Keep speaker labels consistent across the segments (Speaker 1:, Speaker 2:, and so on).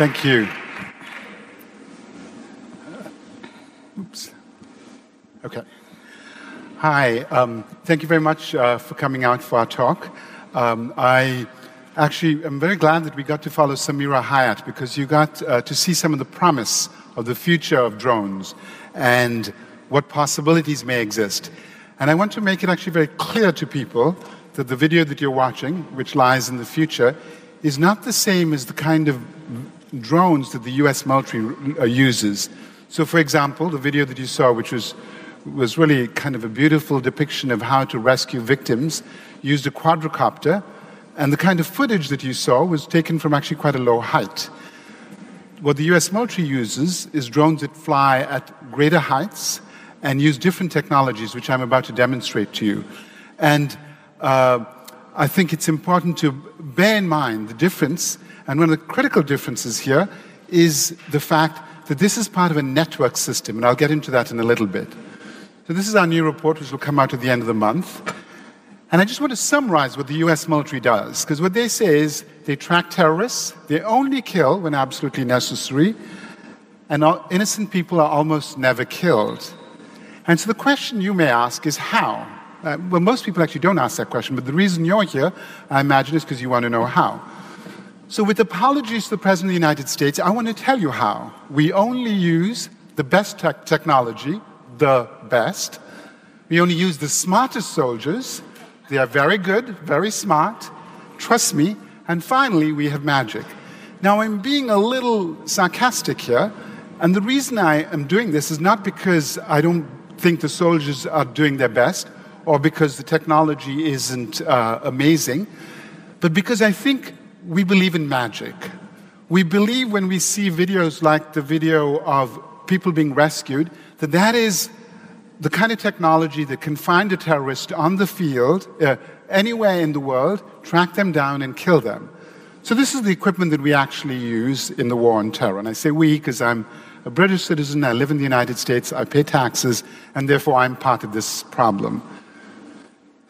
Speaker 1: Thank you. Oops. Okay. Hi. Um, thank you very much uh, for coming out for our talk. Um, I actually am very glad that we got to follow Samira Hayat because you got uh, to see some of the promise of the future of drones and what possibilities may exist. And I want to make it actually very clear to people that the video that you're watching, which lies in the future, is not the same as the kind of drones that the US military uh, uses. So, for example, the video that you saw, which was, was really kind of a beautiful depiction of how to rescue victims, used a quadricopter, and the kind of footage that you saw was taken from actually quite a low height. What the US military uses is drones that fly at greater heights and use different technologies, which I'm about to demonstrate to you. And uh, I think it's important to bear in mind the difference, and one of the critical differences here is the fact that this is part of a network system, and I'll get into that in a little bit. So, this is our new report, which will come out at the end of the month. And I just want to summarize what the US military does, because what they say is they track terrorists, they only kill when absolutely necessary, and innocent people are almost never killed. And so the question you may ask is how? Uh, well, most people actually don't ask that question, but the reason you're here, I imagine, is because you want to know how. So, with apologies to the President of the United States, I want to tell you how. We only use the best te- technology, the best. We only use the smartest soldiers. They are very good, very smart. Trust me. And finally, we have magic. Now, I'm being a little sarcastic here, and the reason I am doing this is not because I don't think the soldiers are doing their best or because the technology isn't uh, amazing, but because I think we believe in magic. We believe when we see videos like the video of people being rescued, that that is the kind of technology that can find a terrorist on the field, uh, anywhere in the world, track them down and kill them. So this is the equipment that we actually use in the war on terror. And I say we because I'm a British citizen, I live in the United States, I pay taxes, and therefore I'm part of this problem.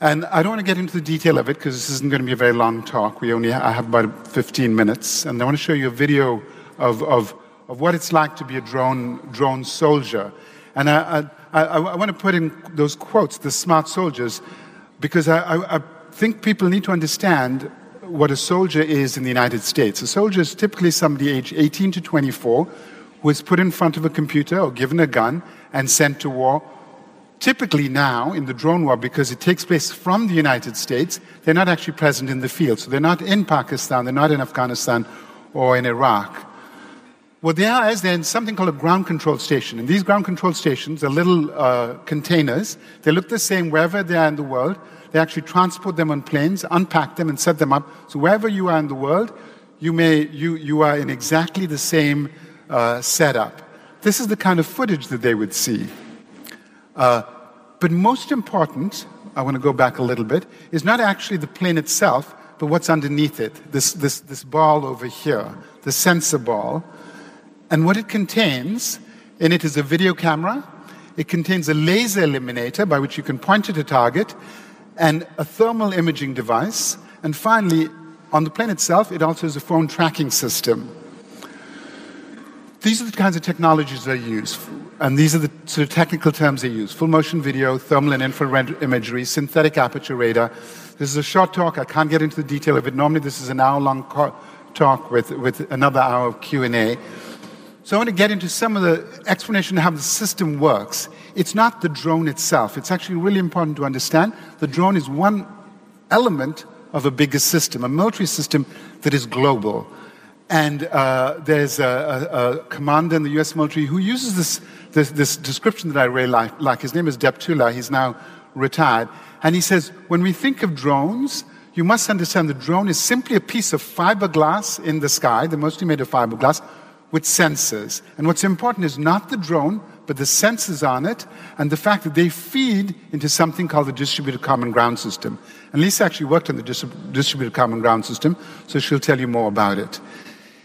Speaker 1: And I don't want to get into the detail of it because this isn't going to be a very long talk. We only I have about 15 minutes. And I want to show you a video of, of, of what it's like to be a drone, drone soldier. And I, I, I want to put in those quotes, the smart soldiers, because I, I, I think people need to understand what a soldier is in the United States. A soldier is typically somebody aged 18 to 24 who is put in front of a computer or given a gun and sent to war typically now in the drone war, because it takes place from the United States, they're not actually present in the field. So they're not in Pakistan, they're not in Afghanistan or in Iraq. What they are is they're in something called a ground control station. And these ground control stations are little uh, containers. They look the same wherever they are in the world. They actually transport them on planes, unpack them, and set them up. So wherever you are in the world, you, may, you, you are in exactly the same uh, setup. This is the kind of footage that they would see. Uh, but most important, I want to go back a little bit, is not actually the plane itself, but what's underneath it. This, this, this ball over here, the sensor ball. And what it contains in it is a video camera, it contains a laser illuminator by which you can point at a target, and a thermal imaging device. And finally, on the plane itself, it also has a phone tracking system. These are the kinds of technologies they use, and these are the sort of technical terms they use full motion video, thermal and infrared imagery, synthetic aperture radar. This is a short talk. I can't get into the detail of it. Normally, this is an hour long talk with, with another hour of Q&A. So I want to get into some of the explanation of how the system works. It's not the drone itself. It's actually really important to understand the drone is one element of a bigger system, a military system that is global. And uh, there's a, a, a, commander in the US military who uses this, this, this description that I really like, like. His name is Deptula. He's now retired. And he says, when we think of drones, you must understand the drone is simply a piece of fiberglass in the sky, they're mostly made of fiberglass, with sensors. And what's important is not the drone, but the sensors on it, and the fact that they feed into something called the Distributed Common Ground System. And Lisa actually worked on the Distributed Common Ground System, so she'll tell you more about it.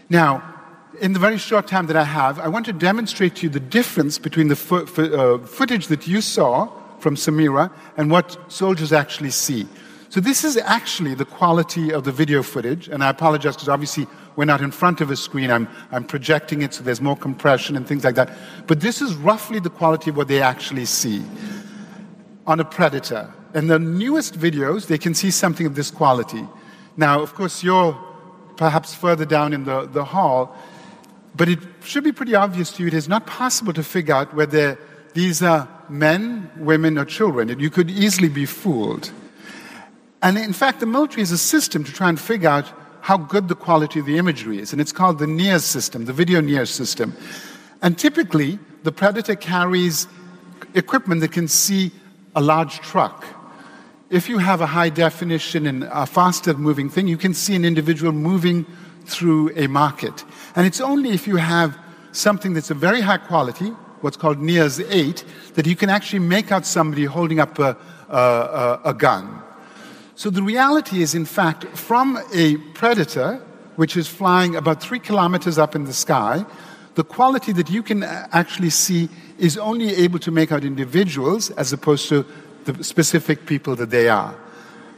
Speaker 1: Now, in the very short time that I have, I want to demonstrate to you the difference between the fo- uh, footage that you saw from Samira and what soldiers actually see. So this is actually the quality of the video footage, and I apologize because obviously we're not in front of a screen. I'm, I'm projecting it, so there's more compression and things like that. But this is roughly the quality of what they actually see on a predator. In the newest videos, they can see something of this quality. Now, of course, you're perhaps further down in the, the hall, but it should be pretty obvious to you it is not possible to figure out whether these are men, women, or children. You could easily be fooled. And in fact, the military is a system to try and figure out how good the quality of the imagery is. And it's called the NIIRS system, the video NIIRS system. And typically, the predator carries equipment that can see a large truck. If you have a high definition and a faster moving thing, you can see an individual moving through a market. And it's only if you have something that's a very high quality, what's called NIIRS 8, that you can actually make out somebody holding up a, a, a gun. So the reality is, in fact, from a predator, which is flying about three kilometers up in the sky, the quality that you can actually see is only able to make out individuals as opposed to the specific people that they are.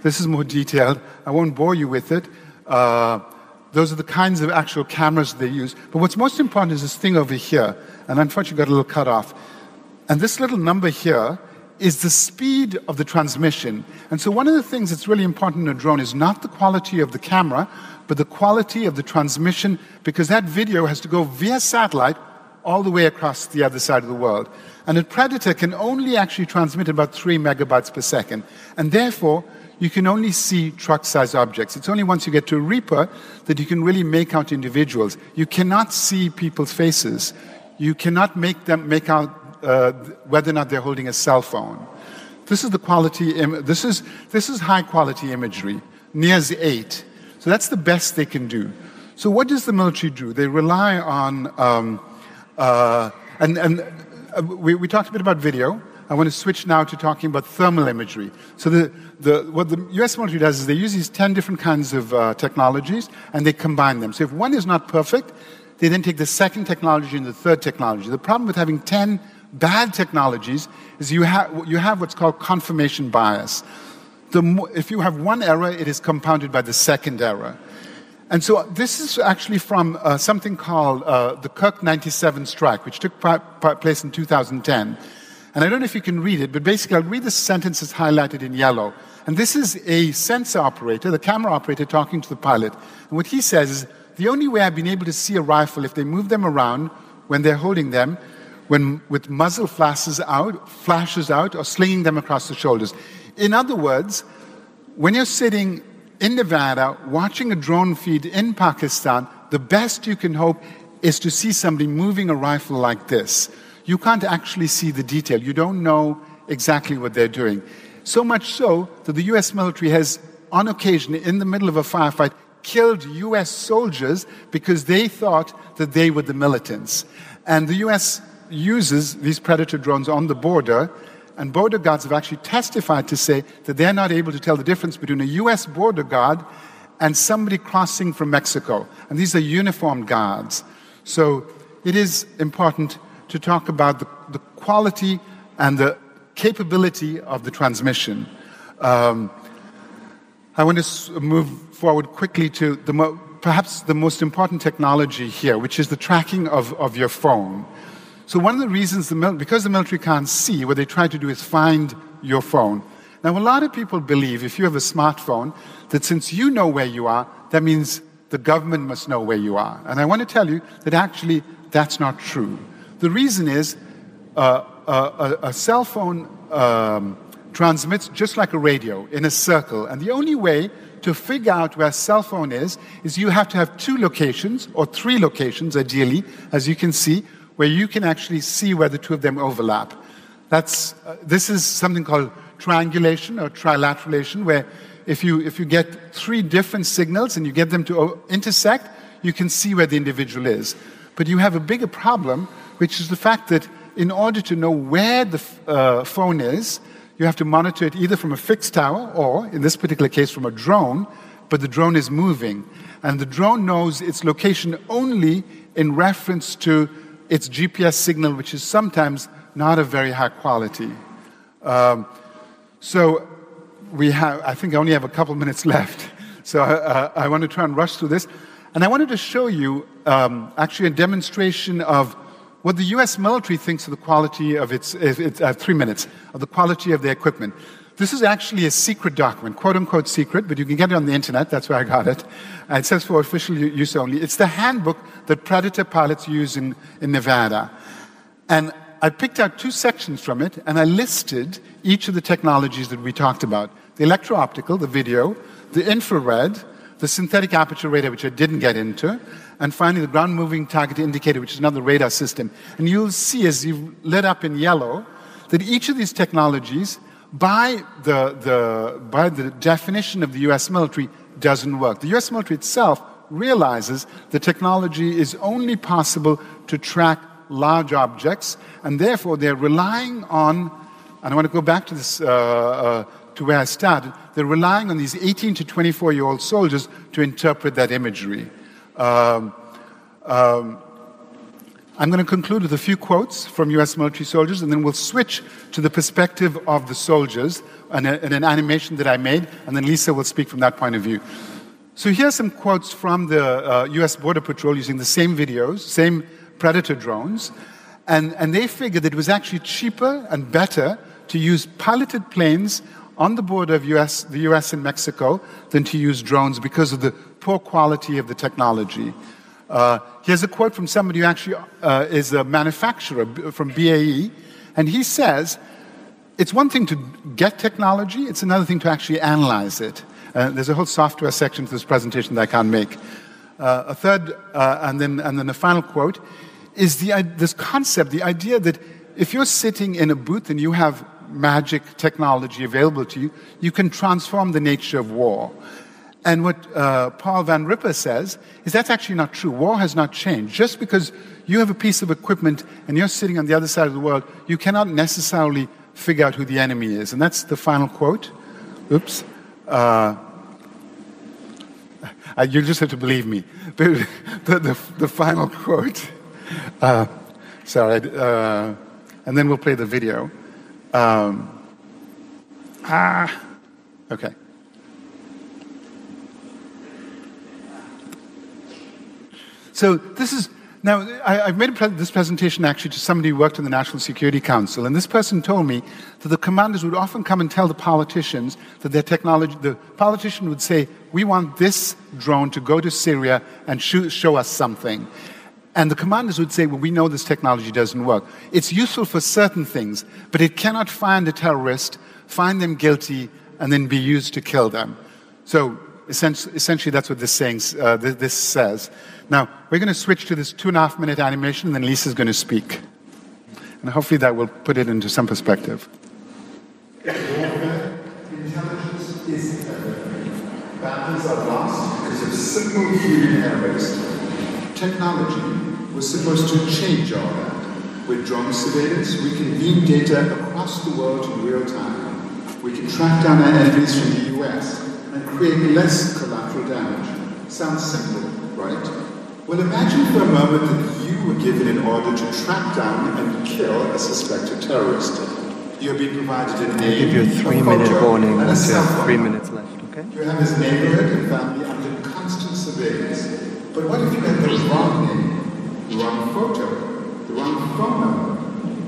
Speaker 1: This is more detailed. I won't bore you with it. Uh, those are the kinds of actual cameras they use. But what's most important is this thing over here. And unfortunately, got a little cut off. And this little number here is the speed of the transmission. And so, one of the things that's really important in a drone is not the quality of the camera, but the quality of the transmission, because that video has to go via satellite all the way across the other side of the world. And a Predator can only actually transmit about 3 megabytes per second. And therefore, you can only see truck sized objects. It's only once you get to a Reaper that you can really make out individuals. You cannot see people's faces. You cannot make them make out uh, whether or not they're holding a cell phone. This is the quality, this, is, this is high quality imagery, NIIRS 8. So that's the best they can do. So what does the military do? They rely on, um, uh, and, and uh, we, we talked a bit about video. I want to switch now to talking about thermal imagery. So the, the, what the US military does is they use these 10 different kinds of uh, technologies and they combine them. So if one is not perfect, they then take the second technology and the third technology. The problem with having 10 bad technologies is you have, you have what's called confirmation bias. Mo- if you have one error, it is compounded by the second error. And so this is actually from uh, something called uh, the Kirk 97 strike, which took place in 2010. And I don't know if you can read it, but basically I'll read the sentences highlighted in yellow. And this is a sensor operator, the camera operator, talking to the pilot. And what he says is, the only way I've been able to see a rifle if they move them around when they're holding them when with muzzle flashes out, flashes out, or slinging them across the shoulders. In other words, when you're sitting in Nevada watching a drone feed in Pakistan, the best you can hope is to see somebody moving a rifle like this. You can't actually see the detail. You don't know exactly what they're doing. So much so that the US military has, on occasion, in the middle of a firefight, killed US soldiers because they thought that they were the militants. And the US uses these predator drones on the border, and border guards have actually testified to say that they're not able to tell the difference between a US border guard and somebody crossing from Mexico. And these are uniformed guards. So it is important to talk about the, the quality and the capability of the transmission. Um, I want to move forward quickly to the perhaps the most important technology here, which is the tracking of, of your phone. So one of the reasons, the because the military can't see, what they try to do is find your phone. Now, a lot of people believe, if you have a smartphone, that since you know where you are, that means the government must know where you are. And I want to tell you that actually that's not true. The reason is uh, a, a, cell phone um, transmits just like a radio in a circle. And the only way to figure out where a cell phone is is you have to have two locations or three locations, ideally, as you can see, where you can actually see where the two of them overlap. That's, uh, this is something called triangulation or trilateralation, where if you, if you get three different signals and you get them to intersect, you can see where the individual is. But you have a bigger problem, which is the fact that in order to know where the uh, phone is, you have to monitor it either from a fixed tower or, in this particular case, from a drone, but the drone is moving. And the drone knows its location only in reference to its GPS signal, which is sometimes not of very high quality. Um, so we have, I think I only have a couple minutes left. So uh, I want to try and rush through this. And I wanted to show you um, actually a demonstration of what the US military thinks of the quality of its, its uh, three minutes, of the quality of their equipment. This is actually a secret document, quote unquote secret, but you can get it on the internet. That's where I got it. Uh, it says for official use only. It's the handbook that Predator pilots use in, in Nevada. And I picked out two sections from it and I listed each of the technologies that we talked about the electro optical, the video, the infrared, the synthetic aperture radar, which I didn't get into, and finally the ground moving target indicator, which is another radar system. And you'll see as you've lit up in yellow that each of these technologies, by the, the, by the definition of the US military, doesn't work. The US military itself realizes the technology is only possible to track large objects, and therefore they're relying on, and I want to go back to this, uh, uh, to where I started, they're relying on these 18 to 24 year old soldiers to interpret that imagery. Um, um, I'm going to conclude with a few quotes from US military soldiers, and then we'll switch to the perspective of the soldiers and, an animation that I made, and then Lisa will speak from that point of view. So here are some quotes from the uh, US Border Patrol using the same videos, same Predator drones, and, and they figured that it was actually cheaper and better to use piloted planes on the border of US, the US and Mexico than to use drones because of the poor quality of the technology. Uh, here's a quote from somebody who actually uh, is a manufacturer from BAE, and he says, It's one thing to get technology, it's another thing to actually analyze it. Uh, there's a whole software section to this presentation that I can't make. Uh, a third, uh, and, then, and then the final quote is the, this concept, the idea that if you're sitting in a booth and you have magic technology available to you, you can transform the nature of war. And what uh, Paul Van Riper says is that's actually not true. War has not changed. Just because you have a piece of equipment and you're sitting on the other side of the world, you cannot necessarily figure out who the enemy is. And that's the final quote. Oops. Uh, you just have to believe me. The, the, the, the final quote. Uh, sorry. Uh, and then we'll play the video. Um, ah, okay. So this is now I, have made pre- this presentation actually to somebody who worked in the National Security Council, and this person told me that the commanders would often come and tell the politicians that their technology. The politician would say, "We want this drone to go to Syria and show us something," And the commanders would say, well, we know this technology doesn't work. It's useful for certain things, but it cannot find a terrorist, find them guilty, and then be used to kill them. So essentially, that's what this, saying, uh, this says. Now, we're going to switch to this two and a half minute animation, and then Lisa's going to speak. And hopefully that will put it into some perspective. Intelligence is. Battles are lost because of simple human errors. Technology was supposed to change all that. With drone surveillance, we can beam data across the world in real time. We can track down our enemies from the US and create less collateral damage. Sounds simple, right? Well, imagine for a moment that you were given an order to track down and kill a suspected terrorist. You're being provided a name,
Speaker 2: give you a three-minute warning until three minutes left. Okay.
Speaker 1: You have his neighborhood and family under constant surveillance. But what if you had the wrong name? The wrong photo, the wrong phone number.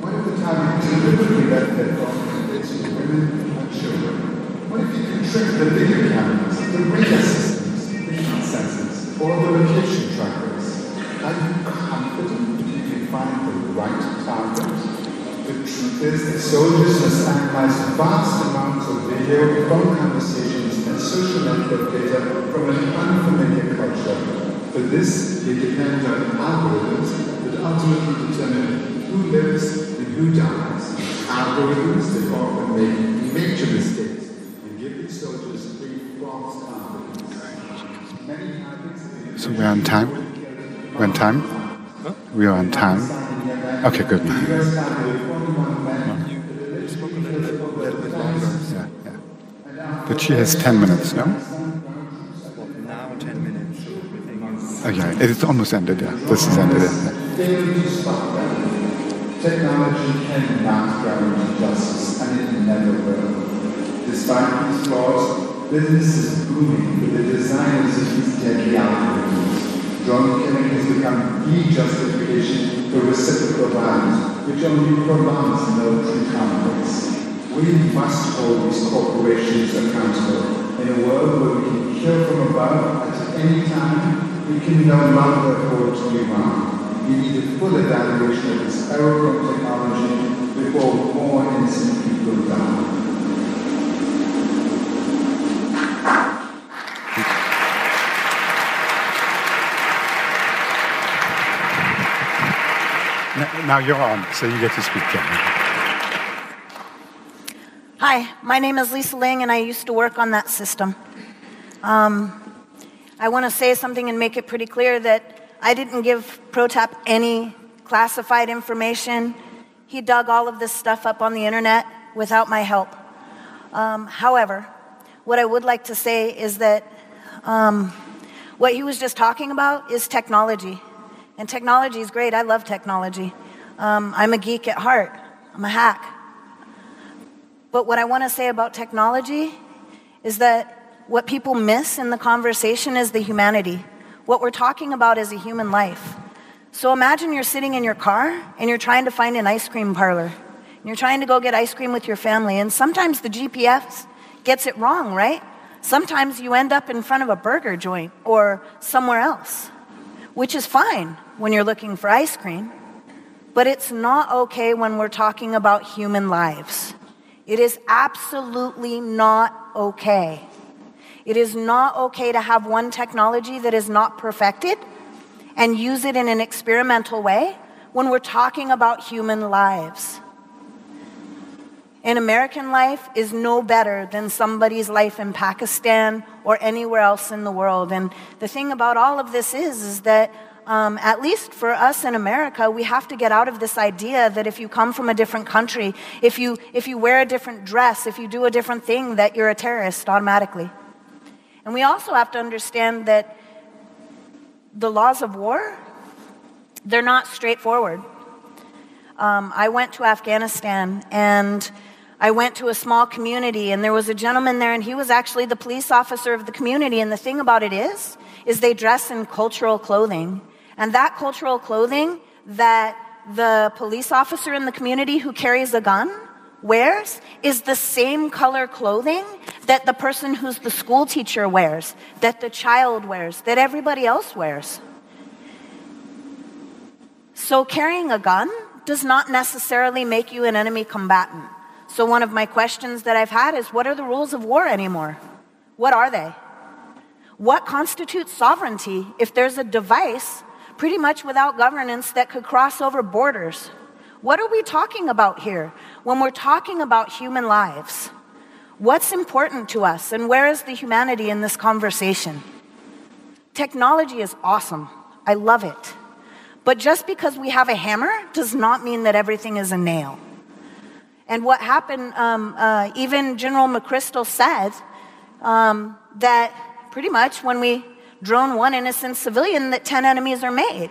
Speaker 1: What if the target deliberately left that phone convincing women and children? What if you can trick the video cameras, the radar systems, the heat sensors, or the location trackers? Are you confident you can find the right target? The truth is that soldiers must analyze vast amounts of video, phone conversations, and social network data from an unfamiliar this, they depend on algorithms that ultimately determine who lives and who dies. Algorithms that often make major mistakes and give these soldiers big false confidence. So we're on time? We're on time? Huh? We are on time? Okay, good. Yeah, yeah. But she has 10 minutes, no? It's almost ended, yeah. This is ended, yeah. Technology cannot justice, and it never will.
Speaker 3: Despite these flaws, business is booming with the designers of these deadly algorithms. Drone killing has become the justification for reciprocal violence, which only prolongs military conflicts. We must hold these corporations accountable in a world where we can kill from above at any time. We can no longer afford to be wrong. We need a full evaluation of this powerful technology before more innocent people die.
Speaker 1: Now you're on, so you get to speak, Kevin.
Speaker 4: Hi, my name is Lisa Ling, and I used to work on that system. Um, I want to say something and make it pretty clear that I didn't give Pratap any classified information. He dug all of this stuff up on the internet without my help. Um, however, what I would like to say is that um, what he was just talking about is technology. And technology is great. I love technology. Um, I'm a geek at heart, I'm a hack. But what I want to say about technology is that what people miss in the conversation is the humanity. What we're talking about is a human life. So imagine you're sitting in your car and you're trying to find an ice cream parlor. And you're trying to go get ice cream with your family, and sometimes the GPS gets it wrong, right? Sometimes you end up in front of a burger joint or somewhere else, which is fine when you're looking for ice cream. But it's not okay when we're talking about human lives. It is absolutely not okay. It is not okay to have one technology that is not perfected and use it in an experimental way when we're talking about human lives. An American life is no better than somebody's life in Pakistan or anywhere else in the world. And the thing about all of this is, is that um, at least for us in America, we have to get out of this idea that if you come from a different country, if you, if you wear a different dress, if you do a different thing, that you're a terrorist automatically. And we also have to understand that the laws of war, they're not straightforward. Um, I went to Afghanistan and I went to a small community, and there was a gentleman there, and he was actually the police officer of the community. And the thing about it is, is they dress in cultural clothing. And that cultural clothing that the police officer in the community who carries a gun wears is the same color clothing that the person who's the school teacher wears, that the child wears, that everybody else wears. So carrying a gun does not necessarily make you an enemy combatant. So one of my questions that I've had is what are the rules of war anymore? What are they? What constitutes sovereignty if there's a device pretty much without governance that could cross over borders. What are we talking about here when we're talking about human lives? What's important to us, and where is the humanity in this conversation? Technology is awesome. I love it. But just because we have a hammer does not mean that everything is a nail. And what happened, um, uh, even General McChrystal said um, that pretty much when we drone one innocent civilian that 10 enemies are made.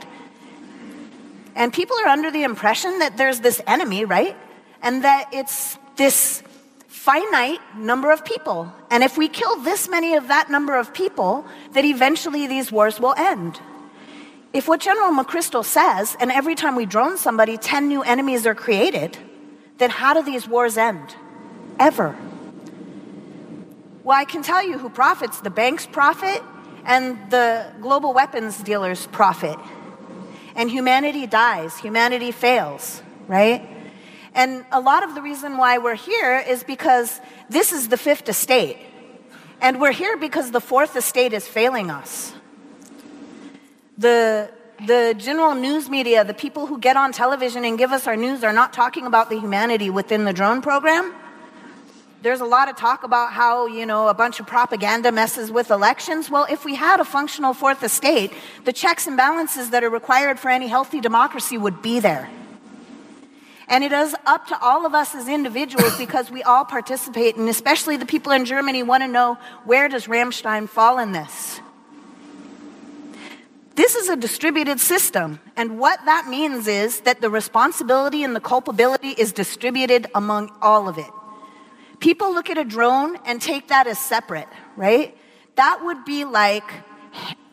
Speaker 4: And people are under the impression that there's this enemy, right? And that it's this finite number of people. And if we kill this many of that number of people, that eventually these wars will end. If what General McChrystal says, and every time we drone somebody, 10 new enemies are created, then how do these wars end? Ever. Well, I can tell you who profits. The banks profit, and the global weapons dealers profit. And humanity dies, humanity fails, right? And a lot of the reason why we're here is because this is the fifth estate. And we're here because the fourth estate is failing us. The, the general news media, the people who get on television and give us our news, are not talking about the humanity within the drone program there's a lot of talk about how, you know, a bunch of propaganda messes with elections. Well, if we had a functional fourth estate, the checks and balances that are required for any healthy democracy would be there. And it is up to all of us as individuals because we all participate, and especially the people in Germany want to know where does Ramstein fall in this? This is a distributed system, and what that means is that the responsibility and the culpability is distributed among all of it. People look at a drone and take that as separate, right? That would be like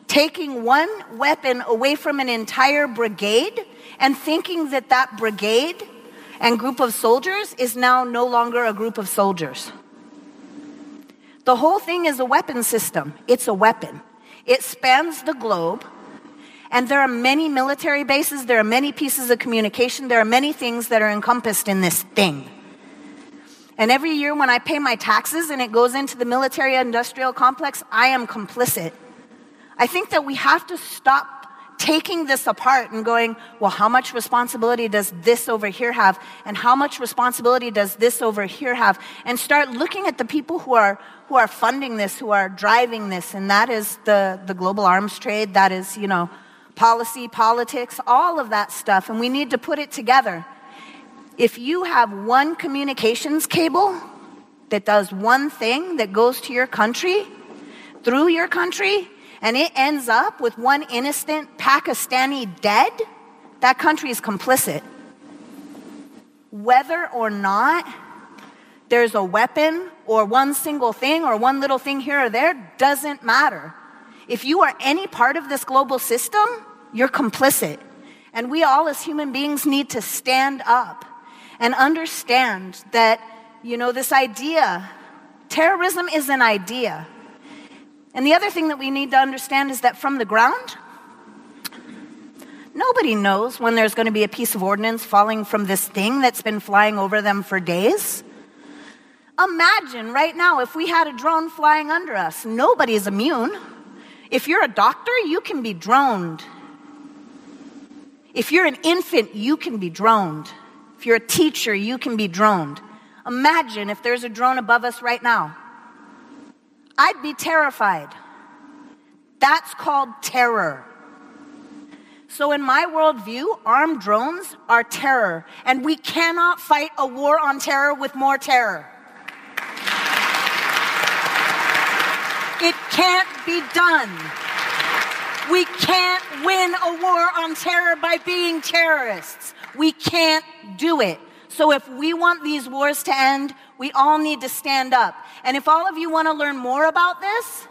Speaker 4: taking one weapon away from an entire brigade and thinking that that brigade and group of soldiers is now no longer a group of soldiers. The whole thing is a weapon system. It's a weapon. It spans the globe. And there are many military bases, there are many pieces of communication, there are many things that are encompassed in this thing. And every year when I pay my taxes and it goes into the military industrial complex, I am complicit. I think that we have to stop taking this apart and going, well, how much responsibility does this over here have? And how much responsibility does this over here have? And start looking at the people who are, who are funding this, who are driving this. And that is the, the global arms trade. That is, you know, policy, politics, all of that stuff. And we need to put it together. If you have one communications cable that does one thing that goes to your country, through your country, and it ends up with one innocent Pakistani dead, that country is complicit. Whether or not there's a weapon or one single thing or one little thing here or there doesn't matter. If you are any part of this global system, you're complicit. And we all, as human beings, need to stand up and understand that, you know, this idea, terrorism is an idea. And the other thing that we need to understand is that from the ground, nobody knows when there's going to be a piece of ordnance falling from this thing that's been flying over them for days. Imagine right now if we had a drone flying under us. Nobody is immune. If you're a doctor, you can be droned. If you're an infant, you can be droned. If you're a teacher, you can be droned. Imagine if there's a drone above us right now. I'd be terrified. That's called terror. So, in my worldview, armed drones are terror, and we cannot fight a war on terror with more terror. It can't be done. We can't win a war on terror by being terrorists. We can't do it. So, if we want these wars to end, we all need to stand up. And if all of you want to learn more about this,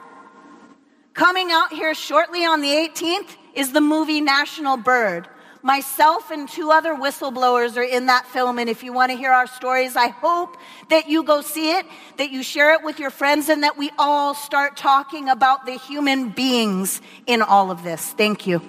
Speaker 4: coming out here shortly on the 18th is the movie National Bird. Myself and two other whistleblowers are in that film. And if you want to hear our stories, I hope that you go see it, that you share it with your friends, and that we all start talking about the human beings in all of this. Thank you.